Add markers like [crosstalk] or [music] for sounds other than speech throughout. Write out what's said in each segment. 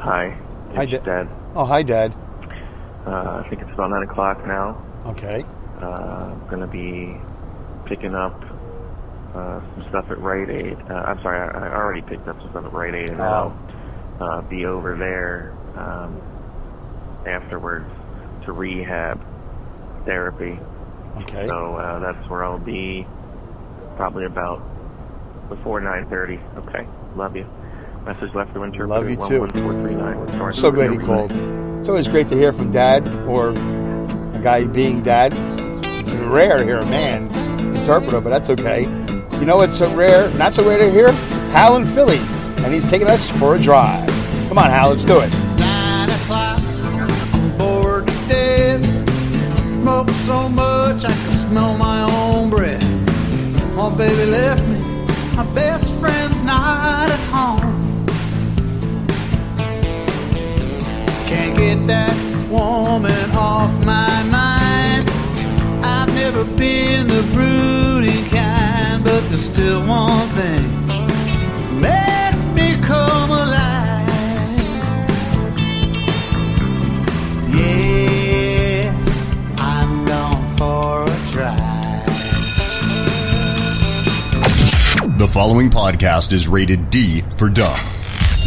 Hi. Hi, It's Da- Dad. Oh, hi, Dad. Uh, I think it's about 9 o'clock now. Okay. Uh, I'm going to be picking up uh, some stuff at Rite Aid. Uh, I'm sorry, I, I already picked up some stuff at Rite Aid, and Oh. I'll uh, be over there um, afterwards to rehab therapy. Okay. So uh, that's where I'll be probably about before 9.30. Okay, love you. Message left to interpreter Love you too. 11439 with I'm so glad he called. It's always great to hear from Dad or a guy being Dad. It's, it's rare to hear a man interpreter, but that's okay. You know what's so rare? Not so rare to hear? Hal in Philly, and he's taking us for a drive. Come on, Hal, let's do it. Nine o'clock, I'm bored to death. Smoke so much I can smell my own breath. My baby left me, my best friend's not at home. Can't get that woman off my mind. I've never been the kind, but there's still one thing me come alive. Yeah, I'm gone for a drive. The following podcast is rated D for dumb.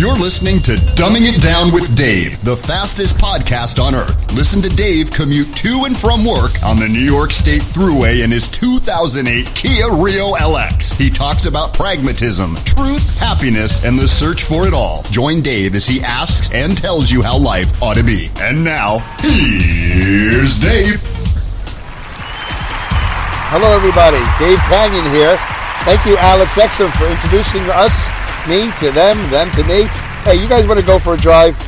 You're listening to Dumbing It Down with Dave, the fastest podcast on earth. Listen to Dave commute to and from work on the New York State Thruway in his 2008 Kia Rio LX. He talks about pragmatism, truth, happiness, and the search for it all. Join Dave as he asks and tells you how life ought to be. And now, here's Dave. Hello, everybody. Dave Canyon here. Thank you, Alex Exum, for introducing us, me to them, them to me. Hey, you guys want to go for a drive? [laughs]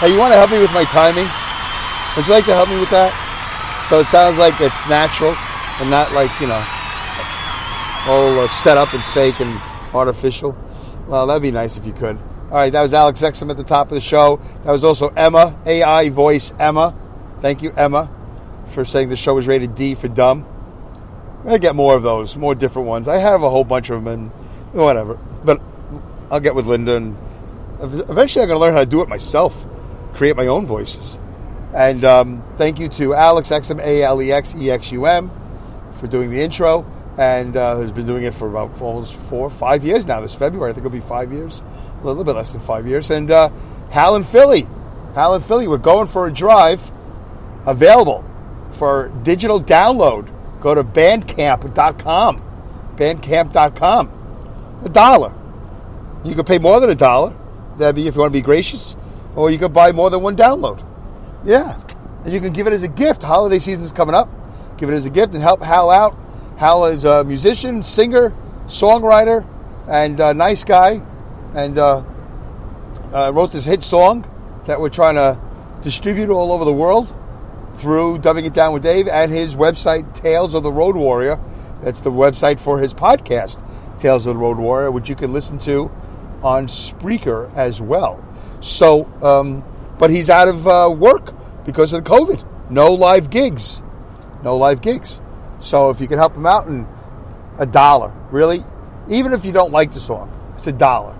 hey, you want to help me with my timing? Would you like to help me with that? So it sounds like it's natural and not like, you know, all uh, set up and fake and artificial. Well, that'd be nice if you could. All right, that was Alex Exum at the top of the show. That was also Emma, AI voice Emma. Thank you, Emma, for saying the show was rated D for dumb. I'm get more of those, more different ones. I have a whole bunch of them, and whatever. But I'll get with Linda, and eventually I'm gonna learn how to do it myself, create my own voices. And um, thank you to Alex Exum, A L E X E X U M, for doing the intro, and uh, has been doing it for about for almost four, five years now. This February, I think it'll be five years, a little bit less than five years. And uh, Hal and Philly, Hal and Philly, we're going for a drive. Available for digital download. Go to bandcamp.com. Bandcamp.com. A dollar. You could pay more than a dollar. That'd be if you want to be gracious. Or you could buy more than one download. Yeah. And you can give it as a gift. Holiday season's coming up. Give it as a gift and help Hal out. Hal is a musician, singer, songwriter, and a nice guy. And uh, uh, wrote this hit song that we're trying to distribute all over the world through Dumbing It Down with Dave and his website, Tales of the Road Warrior. That's the website for his podcast, Tales of the Road Warrior, which you can listen to on Spreaker as well. So, um, but he's out of uh, work because of the COVID. No live gigs. No live gigs. So if you can help him out in a dollar, really, even if you don't like the song, it's a dollar.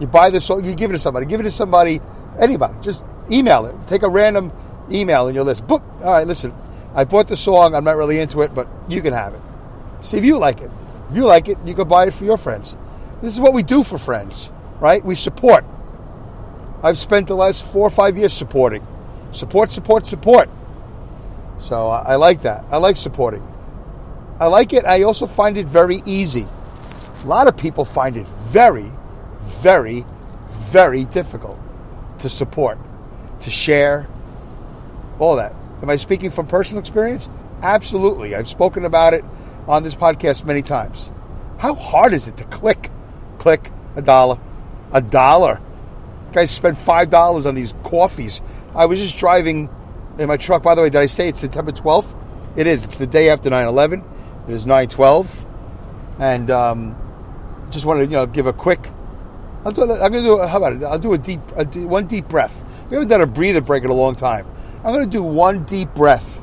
You buy the song, you give it to somebody, give it to somebody, anybody. Just email it. Take a random email in your list. Book. All right, listen. I bought the song. I'm not really into it, but you can have it. See if you like it. If you like it, you can buy it for your friends. This is what we do for friends, right? We support. I've spent the last four or five years supporting. Support, support, support. So I, I like that. I like supporting. I like it. I also find it very easy. A lot of people find it very, very, very difficult to support. to share, all that. Am I speaking from personal experience? Absolutely. I've spoken about it on this podcast many times. How hard is it to click, click a dollar, a dollar? Guys spend five dollars on these coffees. I was just driving in my truck. By the way, did I say it's September 12th? It is. It's the day after 9/11. It is 9/12, and um, just wanted to you know give a quick. Do. I'm going to do. How about it? I'll do a deep, a, d- one deep breath. We haven't done a breather break in a long time. I'm going to do one deep breath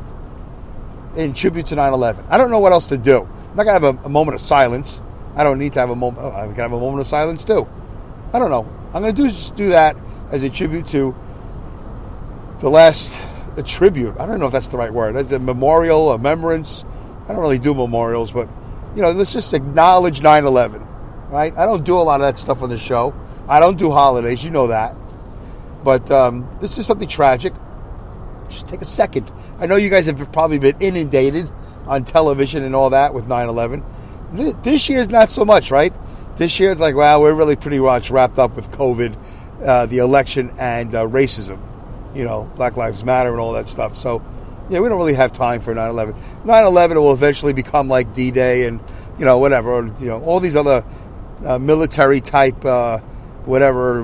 in tribute to 9/11. I don't know what else to do. I'm not going to have a, a moment of silence. I don't need to have a moment. Oh, I can have a moment of silence too. I don't know. I'm going to do just do that as a tribute to the last a tribute. I don't know if that's the right word. As a memorial, a remembrance. I don't really do memorials, but you know, let's just acknowledge 9/11. Right? I don't do a lot of that stuff on the show. I don't do holidays. You know that. But um, this is something tragic. Just take a second. I know you guys have probably been inundated on television and all that with 9/11. This year's not so much, right? This year it's like, wow, we're really pretty much wrapped up with COVID, uh, the election, and uh, racism. You know, Black Lives Matter and all that stuff. So, yeah, we don't really have time for 9/11. 9/11 will eventually become like D-Day and you know whatever, or, you know, all these other uh, military type, uh, whatever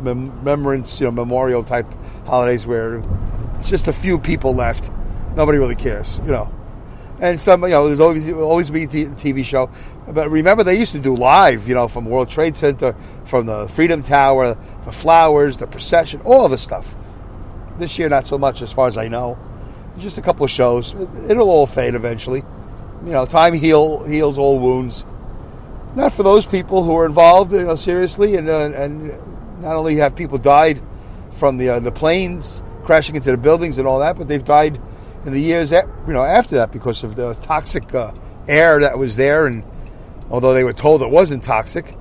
mem- remembrance, you know, memorial type holidays where it's just a few people left. Nobody really cares, you know. And some, you know, there's always always be a TV show. But remember, they used to do live, you know, from World Trade Center, from the Freedom Tower, the flowers, the procession, all the stuff. This year, not so much, as far as I know. Just a couple of shows. It- It'll all fade eventually. You know, time heal heals all wounds. Not for those people who are involved, you know, seriously, and uh, and not only have people died from the uh, the planes crashing into the buildings and all that, but they've died in the years a- you know after that because of the toxic uh, air that was there, and although they were told it wasn't toxic,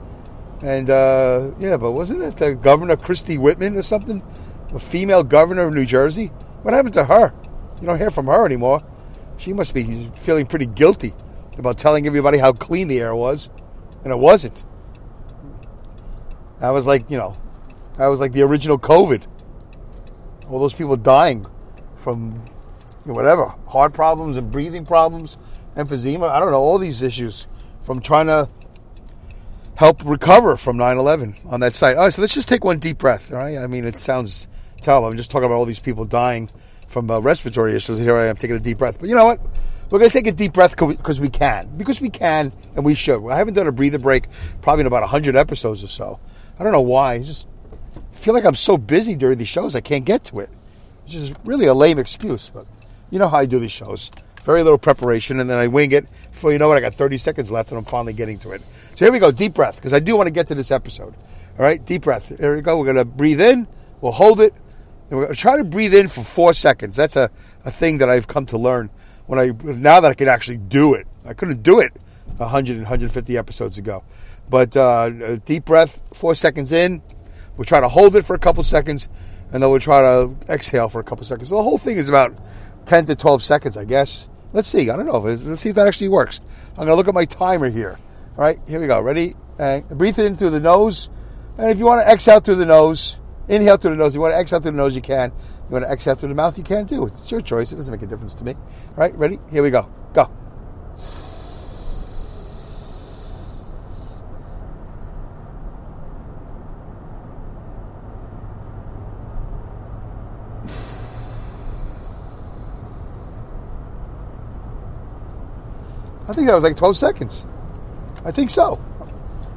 and uh, yeah, but wasn't it the governor Christie Whitman or something, a female governor of New Jersey? What happened to her? You don't hear from her anymore. She must be feeling pretty guilty about telling everybody how clean the air was, and it wasn't. That was like you know, that was like the original COVID. All those people dying from you know, whatever heart problems and breathing problems, emphysema. I don't know all these issues from trying to help recover from 9/11 on that site. All right, so let's just take one deep breath. All right, I mean it sounds terrible. I'm just talking about all these people dying from uh, respiratory issues. Here I am taking a deep breath, but you know what? We're going to take a deep breath because we can, because we can, and we should. I haven't done a breather break probably in about 100 episodes or so. I don't know why. Just feel like I'm so busy during these shows I can't get to it, which is really a lame excuse. But you know how I do these shows. Very little preparation, and then I wing it. Before you know it, I got 30 seconds left, and I'm finally getting to it. So here we go, deep breath, because I do want to get to this episode. All right, deep breath. Here we go. We're going to breathe in. We'll hold it. And we're going to try to breathe in for four seconds. That's a, a thing that I've come to learn when I now that I can actually do it. I couldn't do it 100 and 150 episodes ago. But uh, deep breath, four seconds in. We'll try to hold it for a couple seconds, and then we'll try to exhale for a couple seconds. So the whole thing is about 10 to 12 seconds, I guess. Let's see. I don't know. Let's see if that actually works. I'm going to look at my timer here. All right, here we go. Ready? And breathe in through the nose. And if you want to exhale through the nose, inhale through the nose. If you want to exhale through the nose, you can. You want to exhale through the mouth, you can too. It's your choice. It doesn't make a difference to me. All right, ready? Here we go. Go. I think that was like 12 seconds. I think so.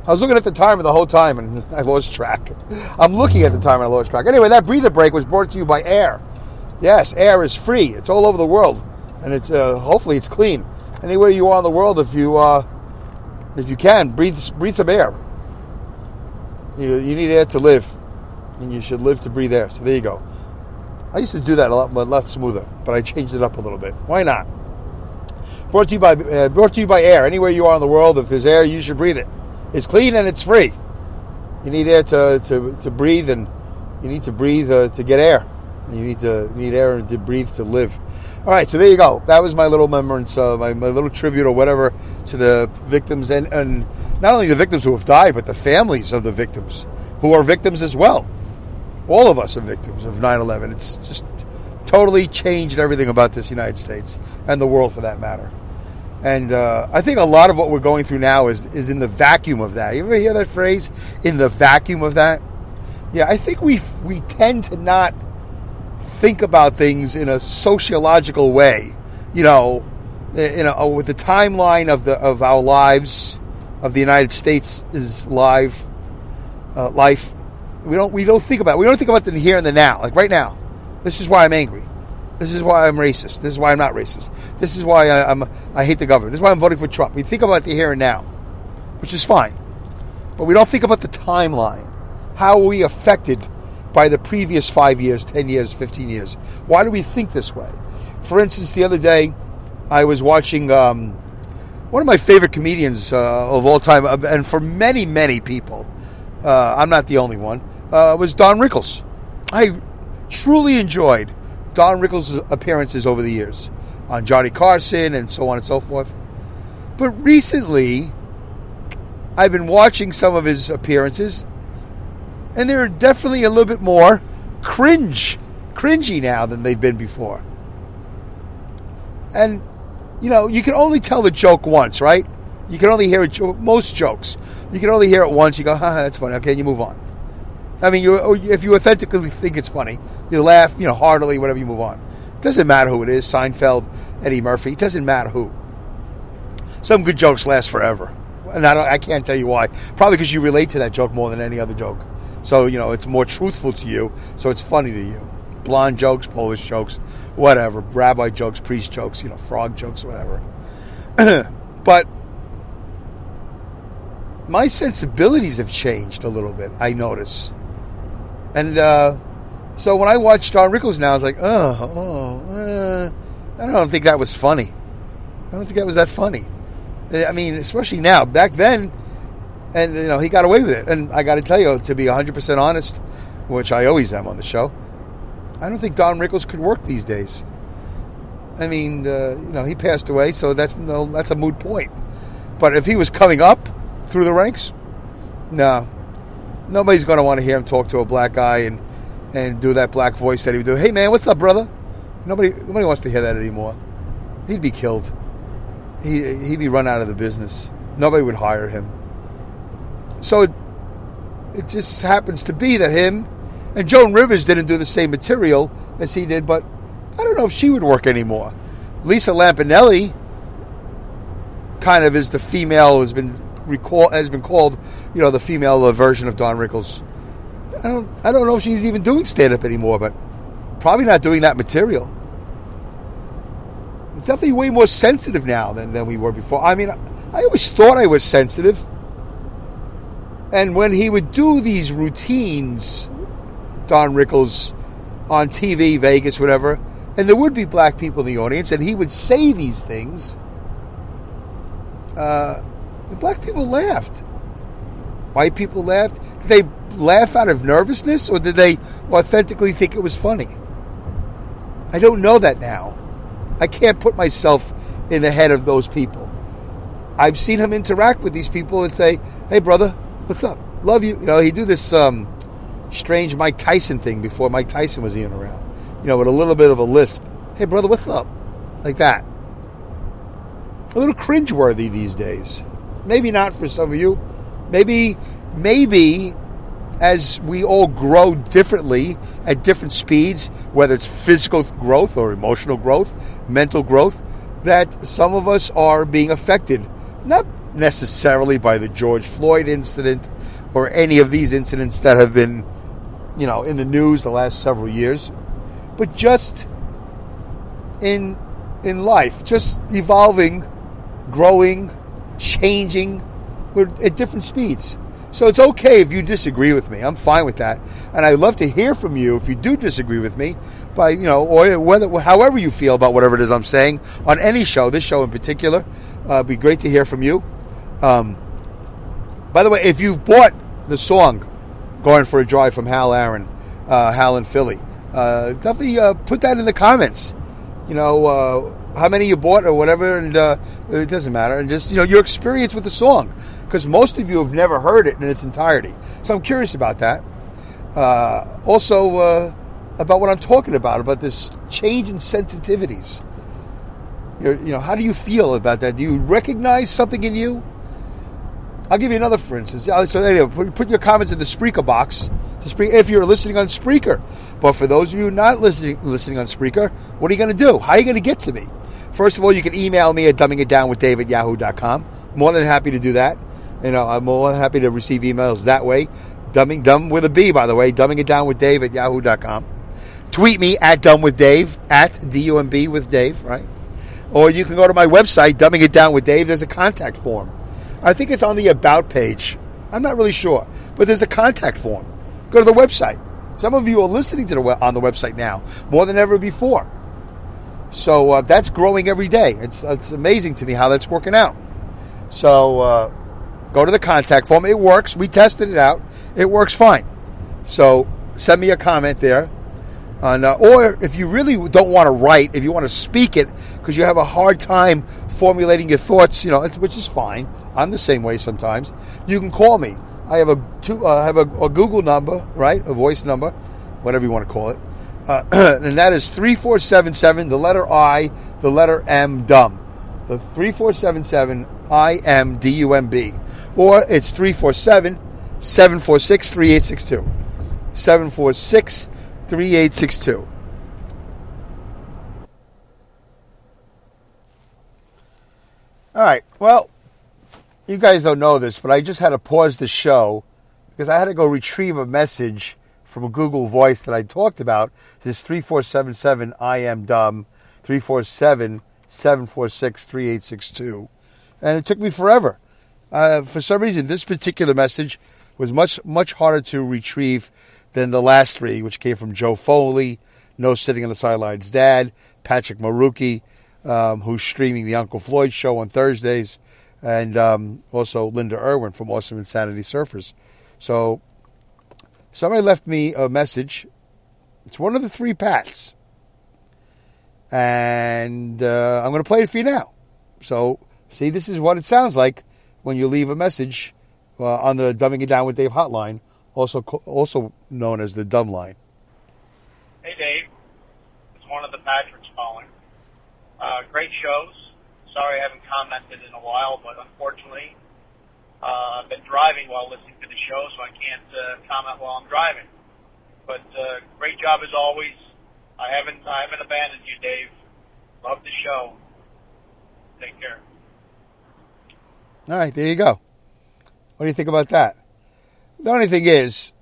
I was looking at the timer the whole time and [laughs] I lost track. I'm looking at the timer and I lost track. Anyway, that breather break was brought to you by Air. Yes, Air is free. It's all over the world, and it's uh, hopefully it's clean. Anywhere you are in the world, if you uh, if you can, breathe breathe some air. You, you need air to live, and you should live to breathe air. So there you go. I used to do that a lot, but a lot smoother, but I changed it up a little bit. Why not? Brought to you by uh, brought to you by Air. Anywhere you are in the world, if there's air, you should breathe it. It's clean and it's free. You need air to, to, to breathe, and you need to breathe uh, to get air. You need to you need air to breathe to live. All right, so there you go. That was my little remembrance, uh, my, my little tribute or whatever to the victims, and, and not only the victims who have died, but the families of the victims who are victims as well. All of us are victims of 9 11. It's just totally changed everything about this United States and the world for that matter. And uh, I think a lot of what we're going through now is, is in the vacuum of that. You ever hear that phrase? In the vacuum of that? Yeah, I think we, we tend to not think about things in a sociological way. You know, you know, with the timeline of the of our lives, of the United States is live uh, life. We don't we don't think about it. we don't think about the here and the now. Like right now, this is why I'm angry. This is why I'm racist. This is why I'm not racist. This is why I, am I hate the government. This is why I'm voting for Trump. We think about the here and now, which is fine, but we don't think about the timeline. How are we affected by the previous five years, ten years, fifteen years? Why do we think this way? For instance, the other day, I was watching um, one of my favorite comedians uh, of all time, uh, and for many, many people, uh, I'm not the only one, uh, was Don Rickles. I truly enjoyed Don Rickles' appearances over the years on Johnny Carson and so on and so forth. But recently, I've been watching some of his appearances, and they're definitely a little bit more cringe, cringy now than they've been before. And you know, you can only tell the joke once, right? You can only hear it. Most jokes, you can only hear it once. You go, "Ha, that's funny." Okay, you move on. I mean, you oh, if you authentically think it's funny, you laugh, you know, heartily, whatever. You move on. It doesn't matter who it is. Seinfeld, Eddie Murphy. It doesn't matter who. Some good jokes last forever, and I, I can't tell you why. Probably because you relate to that joke more than any other joke. So you know, it's more truthful to you. So it's funny to you. Blonde jokes, Polish jokes, whatever, rabbi jokes, priest jokes, you know, frog jokes, whatever. [clears throat] but my sensibilities have changed a little bit, I notice. And uh, so when I watch Don Rickles now, I was like, oh, oh uh, I don't think that was funny. I don't think that was that funny. I mean, especially now. Back then, and you know, he got away with it. And I got to tell you, to be 100% honest, which I always am on the show, I don't think Don Rickles could work these days. I mean, uh, you know, he passed away, so that's no, that's a moot point. But if he was coming up through the ranks, no, nobody's going to want to hear him talk to a black guy and and do that black voice that he would do. Hey, man, what's up, brother? Nobody, nobody wants to hear that anymore. He'd be killed. He he'd be run out of the business. Nobody would hire him. So it, it just happens to be that him and Joan Rivers didn't do the same material as he did, but I don't know if she would work anymore. Lisa Lampanelli kind of is the female who has been recall has been called, you know, the female version of Don Rickles. I don't I don't know if she's even doing stand up anymore, but probably not doing that material. Definitely way more sensitive now than, than we were before. I mean, I always thought I was sensitive. And when he would do these routines Don Rickles on TV, Vegas, whatever, and there would be black people in the audience, and he would say these things. Uh, the black people laughed. White people laughed. Did they laugh out of nervousness, or did they authentically think it was funny? I don't know that now. I can't put myself in the head of those people. I've seen him interact with these people and say, "Hey, brother, what's up? Love you." You know, he'd do this um, strange Mike Tyson thing before Mike Tyson was even around. You know, with a little bit of a lisp. Hey, brother, what's up? Like that. A little cringeworthy these days. Maybe not for some of you. Maybe, maybe as we all grow differently at different speeds, whether it's physical growth or emotional growth, mental growth, that some of us are being affected. Not necessarily by the George Floyd incident or any of these incidents that have been you know, in the news the last several years, but just in in life, just evolving, growing, changing, we're at different speeds. So it's okay if you disagree with me. I'm fine with that, and I'd love to hear from you if you do disagree with me, by you know, or whether however you feel about whatever it is I'm saying on any show. This show in particular, uh, it'd be great to hear from you. Um, by the way, if you've bought the song going for a drive from Hal Aaron, uh, Hal in Philly. Uh, definitely uh, put that in the comments. You know, uh, how many you bought or whatever, and uh, it doesn't matter. And just, you know, your experience with the song. Because most of you have never heard it in its entirety. So I'm curious about that. Uh, also, uh, about what I'm talking about, about this change in sensitivities. You're, you know, how do you feel about that? Do you recognize something in you? I'll give you another, for instance. So, anyway, put- put your comments in the Spreaker box. Spree- If you're listening on Spreaker, but for those of you not listening listening on Spreaker, what are you going to do? How are you going to get to me? First of all, you can email me at dumbingitdownwithdave at. More than happy to do that. You know, I'm more than happy to receive emails that way. Dumbing, dumb with a B, by the way. Dumbing it down with Dave at yahoo.com. Tweet me at dumb with Dave, at D-U-M-B with Dave, right? Or you can go to my website, Dumbing It Down with Dave. There's a contact form. I think it's on the About page. I'm not really sure, but there's a contact form. Go to the website. Some of you are listening to the we- on the website now more than ever before. So uh, that's growing every day. It's it's amazing to me how that's working out. So uh, go to the contact form. It works. We tested it out. It works fine. So send me a comment there. On, uh, or if you really don't want to write, if you want to speak it because you have a hard time formulating your thoughts, you know, which is fine. I'm the same way sometimes. You can call me. I have a two, uh, I have a, a Google number, right? A voice number, whatever you want to call it, uh, [clears throat] and that is three four seven seven. The letter I, the letter M, dumb. The three four seven seven I M D U M B, or it's 347 746 3862. 746 3862. All right. Well, you guys don't know this, but I just had to pause the show because I had to go retrieve a message from a Google Voice that I talked about. This 3477 I am dumb 347 746 3862. And it took me forever. Uh, for some reason, this particular message was much, much harder to retrieve than the last three, which came from Joe Foley, No Sitting on the Sidelines Dad, Patrick Maruki, um, who's streaming the Uncle Floyd show on Thursdays, and um, also Linda Irwin from Awesome Insanity Surfers. So somebody left me a message. It's one of the three Pats. And uh, I'm going to play it for you now. So, see, this is what it sounds like when you leave a message uh, on the Dumbing It Down with Dave hotline, also also known as the Dumb Line. Hey, Dave. It's one of the Patricks calling. Uh, great shows. Sorry I haven't commented in a while, but unfortunately, uh, I've been driving while listening to the show, so I can't uh, comment while I'm driving. But uh, great job as always. I haven't I haven't abandoned you, Dave. Love the show. Take care. All right, there you go. What do you think about that? The only thing is,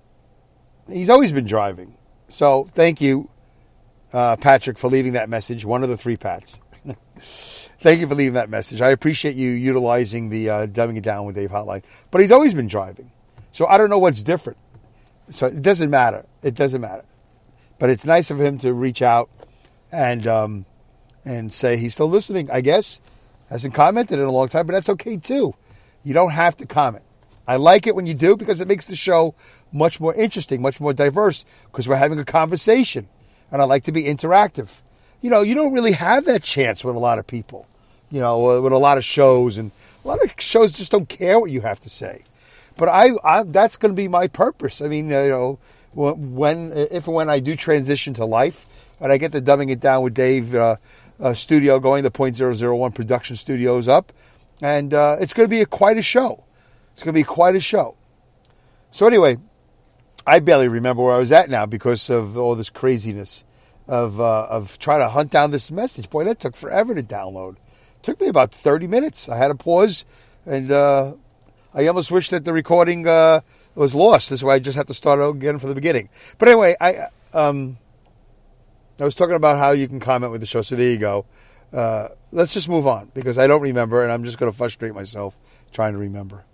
he's always been driving. So thank you, uh, Patrick, for leaving that message. One of the three Pats. Thank you for leaving that message. I appreciate you utilizing the uh, dumbing it down with Dave hotline. But he's always been driving. So I don't know what's different. So it doesn't matter. It doesn't matter. But it's nice of him to reach out and um, and say he's still listening. I guess hasn't commented in a long time, but that's okay too. You don't have to comment. I like it when you do because it makes the show much more interesting, much more diverse because we're having a conversation, and I like to be interactive. You know, you don't really have that chance with a lot of people. You know, uh, with a lot of shows, and a lot of shows just don't care what you have to say. But I, I that's going to be my purpose. I mean, you know, when if and when I do transition to life, and I get the dumbing it down with Dave uh, uh, studio going, the Point Zero Zero One production studios up, and uh, it's going to be a, quite a show. It's going to be quite a show. So anyway, I barely remember where I was at now because of all this craziness of uh, of trying to hunt down this message. Boy, that took forever to download. It took me about thirty minutes. I had to pause, and uh, I almost wish that the recording uh, was lost. That's why I just have to start again from the beginning. But anyway, I um, I was talking about how you can comment with the show. So there you go. Uh, let's just move on because I don't remember, and I'm just going to frustrate myself trying to remember.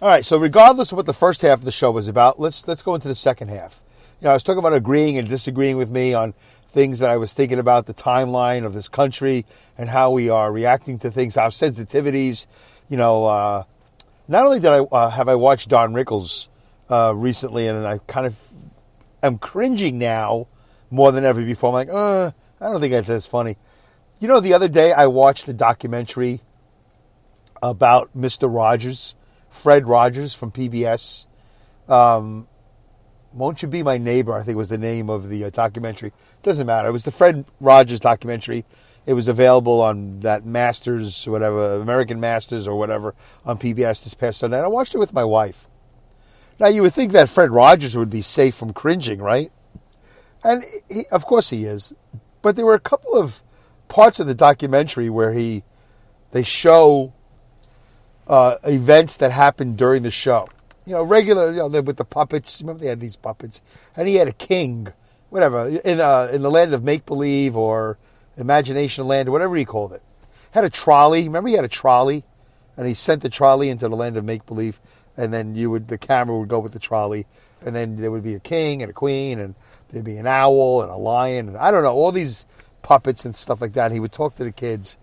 All right. So regardless of what the first half of the show was about, let's let's go into the second half. You know, I was talking about agreeing and disagreeing with me on things that I was thinking about the timeline of this country and how we are reacting to things, our sensitivities. You know, uh, not only did I uh, have I watched Don Rickles uh, recently, and I kind of am cringing now more than ever before. I'm like, uh, I don't think that's as funny. You know, the other day I watched a documentary about Mr. Rogers, Fred Rogers from PBS. Um, Won't You Be My Neighbor, I think was the name of the uh, documentary. Doesn't matter. It was the Fred Rogers documentary. It was available on that Masters, whatever, American Masters or whatever, on PBS this past Sunday. I watched it with my wife. Now, you would think that Fred Rogers would be safe from cringing, right? And he, of course he is. But there were a couple of parts of the documentary where he they show uh, events that happened during the show. You know, regular, you know, with the puppets. Remember they had these puppets, and he had a king, whatever, in uh, in the land of make believe or imagination land or whatever he called it. Had a trolley. Remember, he had a trolley, and he sent the trolley into the land of make believe, and then you would the camera would go with the trolley, and then there would be a king and a queen, and there'd be an owl and a lion, and I don't know all these puppets and stuff like that. He would talk to the kids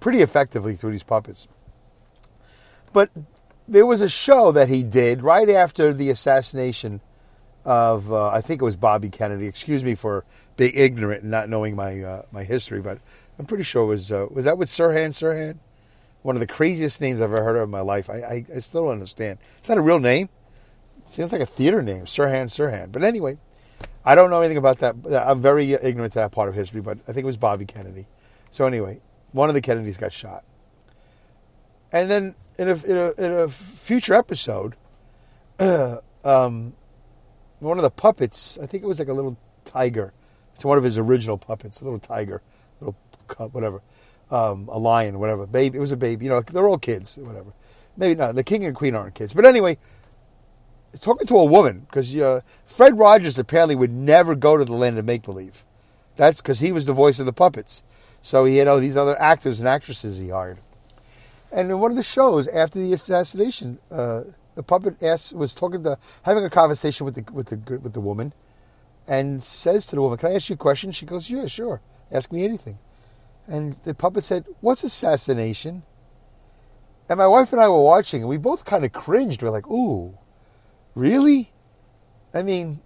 pretty effectively through these puppets. But there was a show that he did right after the assassination of, uh, I think it was Bobby Kennedy. Excuse me for being ignorant and not knowing my uh, my history, but I'm pretty sure it was uh, was that with Sirhan Sirhan, one of the craziest names I've ever heard of in my life. I, I, I still don't understand. It's not a real name. It sounds like a theater name, Sirhan Sirhan. But anyway, I don't know anything about that. I'm very ignorant to that part of history, but I think it was Bobby Kennedy. So anyway, one of the Kennedys got shot. And then in a, in a, in a future episode, [clears throat] um, one of the puppets, I think it was like a little tiger. It's one of his original puppets, a little tiger, little cub, whatever, um, a lion, whatever. Baby, it was a baby. You know, they're all kids, whatever. Maybe not. The king and queen aren't kids, but anyway, talking to a woman because uh, Fred Rogers apparently would never go to the land of make believe. That's because he was the voice of the puppets. So he had all these other actors and actresses he hired. And in one of the shows after the assassination, uh, the puppet asks, was talking to having a conversation with the with the with the woman, and says to the woman, "Can I ask you a question?" She goes, "Yeah, sure. Ask me anything." And the puppet said, "What's assassination?" And my wife and I were watching, and we both kind of cringed. We're like, "Ooh." Really? I mean,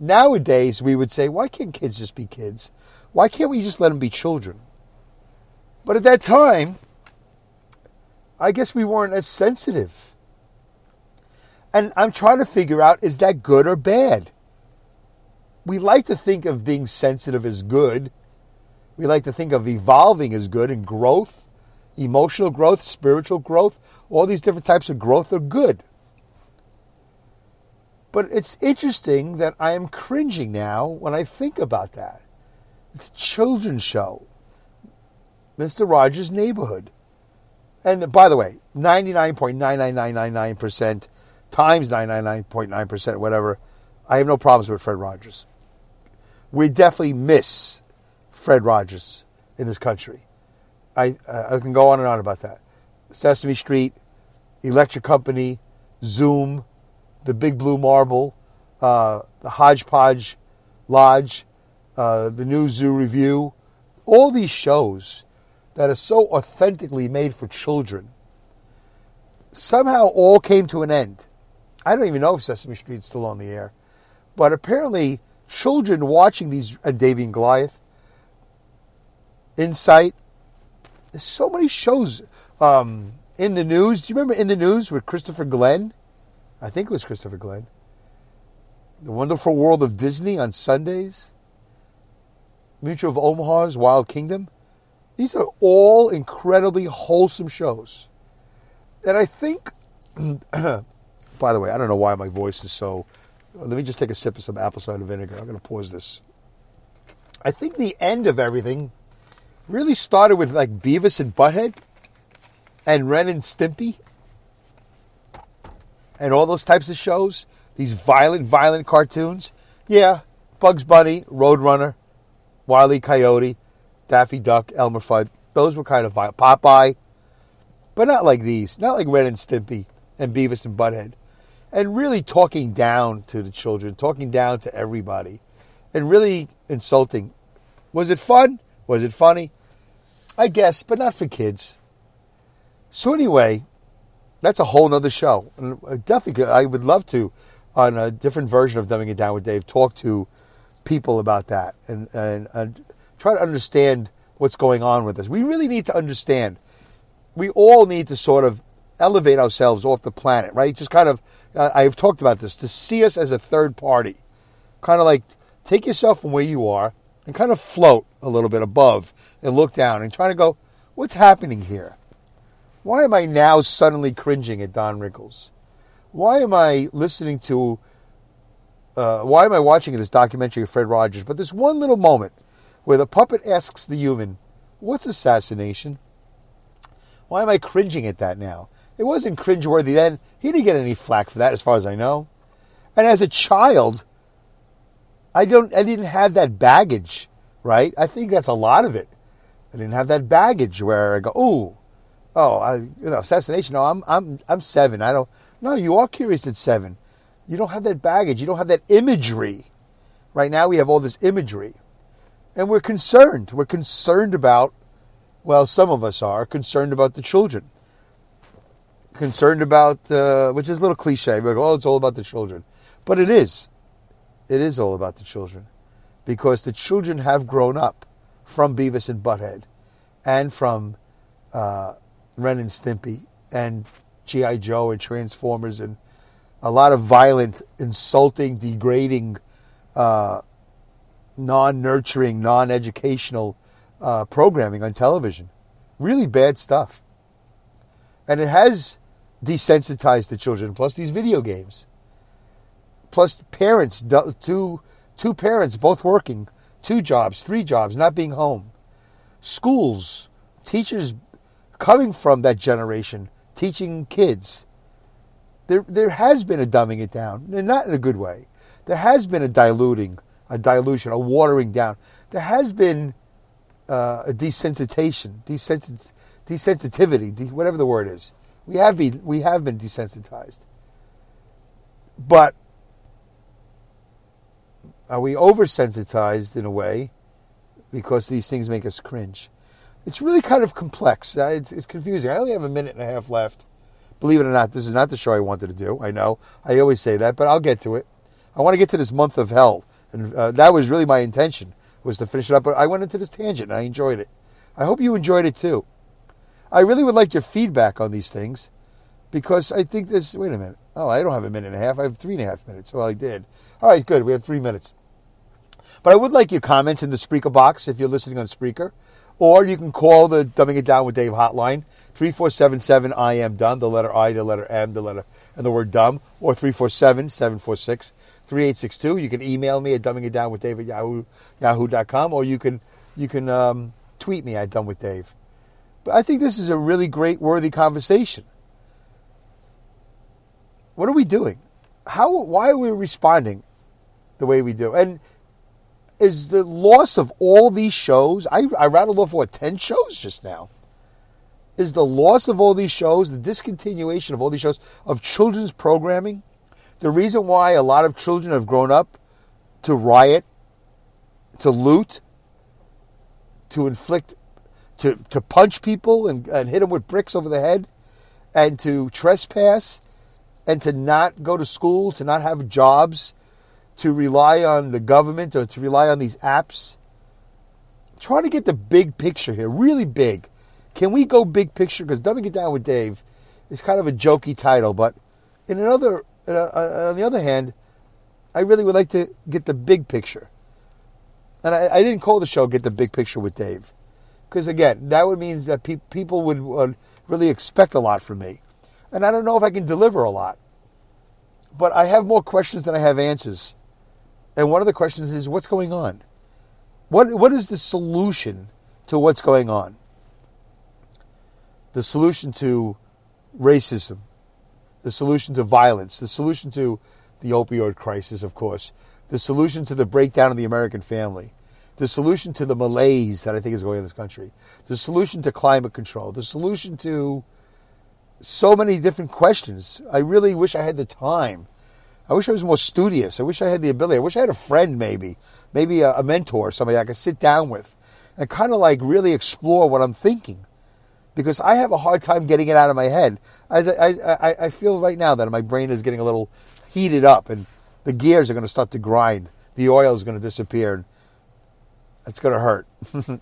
nowadays we would say, why can't kids just be kids? Why can't we just let them be children? But at that time, I guess we weren't as sensitive. And I'm trying to figure out is that good or bad? We like to think of being sensitive as good. We like to think of evolving as good and growth, emotional growth, spiritual growth, all these different types of growth are good. But it's interesting that I am cringing now when I think about that. It's a children's show. Mr. Rogers' Neighborhood. And by the way, 99.99999% times 999.9%, whatever, I have no problems with Fred Rogers. We definitely miss Fred Rogers in this country. I, I can go on and on about that. Sesame Street, Electric Company, Zoom, the Big Blue Marble, uh, the Hodgepodge Lodge, uh, the New Zoo Review, all these shows that are so authentically made for children somehow all came to an end. I don't even know if Sesame Street's still on the air, but apparently children watching these uh, Davey and Goliath, Insight, there's so many shows um, in the news. Do you remember in the news with Christopher Glenn? I think it was Christopher Glenn. The Wonderful World of Disney on Sundays. Mutual of Omaha's Wild Kingdom. These are all incredibly wholesome shows. And I think, [clears throat] by the way, I don't know why my voice is so. Let me just take a sip of some apple cider vinegar. I'm going to pause this. I think the end of everything really started with like Beavis and Butthead and Ren and Stimpy and all those types of shows, these violent, violent cartoons. Yeah, Bugs Bunny, Roadrunner, Wile E. Coyote, Daffy Duck, Elmer Fudd. Those were kind of violent. Popeye. But not like these. Not like Ren and Stimpy and Beavis and Butthead. And really talking down to the children, talking down to everybody, and really insulting. Was it fun? Was it funny? I guess, but not for kids. So, anyway, that's a whole nother show. And uh, definitely, I would love to, on a different version of Dumbing It Down with Dave, talk to people about that and, and, and try to understand what's going on with this. We really need to understand. We all need to sort of elevate ourselves off the planet, right? Just kind of uh, I've talked about this, to see us as a third party. Kind of like take yourself from where you are and kind of float a little bit above and look down and try to go, what's happening here? Why am I now suddenly cringing at Don Rickles? Why am I listening to, uh, why am I watching this documentary of Fred Rogers? But this one little moment where the puppet asks the human, what's assassination? Why am I cringing at that now? It wasn't cringeworthy then. He didn't get any flack for that, as far as I know. And as a child, I don't. I didn't have that baggage, right? I think that's a lot of it. I didn't have that baggage where I go, "Ooh, oh, I, you know, assassination." No, I'm, I'm, I'm seven. I don't. No, you are curious at seven. You don't have that baggage. You don't have that imagery. Right now, we have all this imagery, and we're concerned. We're concerned about. Well, some of us are concerned about the children concerned about, uh, which is a little cliche. Like, oh, it's all about the children. But it is. It is all about the children. Because the children have grown up from Beavis and Butthead and from uh, Ren and Stimpy and G.I. Joe and Transformers and a lot of violent, insulting, degrading, uh, non nurturing, non educational uh, programming on television. Really bad stuff. And it has desensitized the children, plus these video games. Plus parents, two, two parents both working, two jobs, three jobs, not being home. Schools, teachers coming from that generation, teaching kids. There, there has been a dumbing it down, and not in a good way. There has been a diluting, a dilution, a watering down. There has been uh, a desensitization, desensit- desensitivity, de- whatever the word is. We have been we have been desensitized. But are we oversensitized in a way because these things make us cringe? It's really kind of complex. Uh, it's, it's confusing. I only have a minute and a half left. Believe it or not, this is not the show I wanted to do. I know. I always say that, but I'll get to it. I want to get to this month of hell, and uh, that was really my intention was to finish it up. But I went into this tangent, and I enjoyed it. I hope you enjoyed it too. I really would like your feedback on these things because I think this. Wait a minute. Oh, I don't have a minute and a half. I have three and a half minutes. Well, I did. All right, good. We have three minutes. But I would like your comments in the Spreaker box if you're listening on Spreaker. Or you can call the Dumbing It Down with Dave hotline, 3477 I am done, the letter I, the letter M, the letter, and the word dumb, or 347 746 3862. You can email me at dumbing it down with Dave at yahoo, yahoo.com, or you can, you can um, tweet me at dumb with Dave. But I think this is a really great, worthy conversation. What are we doing? How? Why are we responding the way we do? And is the loss of all these shows? I, I rattled off what ten shows just now. Is the loss of all these shows, the discontinuation of all these shows of children's programming, the reason why a lot of children have grown up to riot, to loot, to inflict to, to punch people and, and hit them with bricks over the head and to trespass and to not go to school, to not have jobs, to rely on the government or to rely on these apps. Trying to get the big picture here, really big. Can we go big picture? Because Dumbing It Down with Dave is kind of a jokey title, but in another, uh, on the other hand, I really would like to get the big picture. And I, I didn't call the show "Get the Big Picture with Dave." Because again, that would mean that pe- people would, would really expect a lot from me. And I don't know if I can deliver a lot. But I have more questions than I have answers. And one of the questions is what's going on? What, what is the solution to what's going on? The solution to racism, the solution to violence, the solution to the opioid crisis, of course, the solution to the breakdown of the American family, the solution to the malaise that I think is going on in this country, the solution to climate control, the solution to so many different questions. I really wish I had the time. I wish I was more studious. I wish I had the ability. I wish I had a friend, maybe, maybe a, a mentor, somebody I could sit down with and kind of like really explore what I'm thinking. Because I have a hard time getting it out of my head. As I, I, I feel right now that my brain is getting a little heated up and the gears are going to start to grind. The oil is going to disappear. And it's going to hurt. [laughs]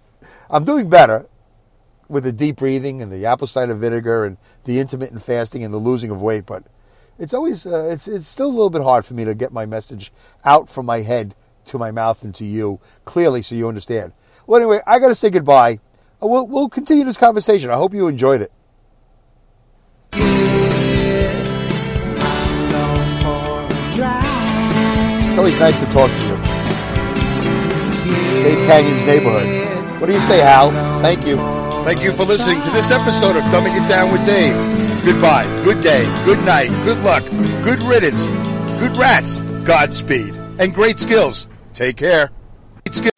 I'm doing better with the deep breathing and the apple cider vinegar and the intermittent fasting and the losing of weight, but it's always uh, it's it's still a little bit hard for me to get my message out from my head to my mouth and to you clearly, so you understand. Well, anyway, I got to say goodbye. We'll we'll continue this conversation. I hope you enjoyed it. It's always nice to talk to you. Dave Canyon's neighborhood. What do you say, Hal? Thank you. Thank you for listening to this episode of Dumbing It Down with Dave. Goodbye, good day, good night, good luck, good riddance, good rats, Godspeed, and great skills. Take care.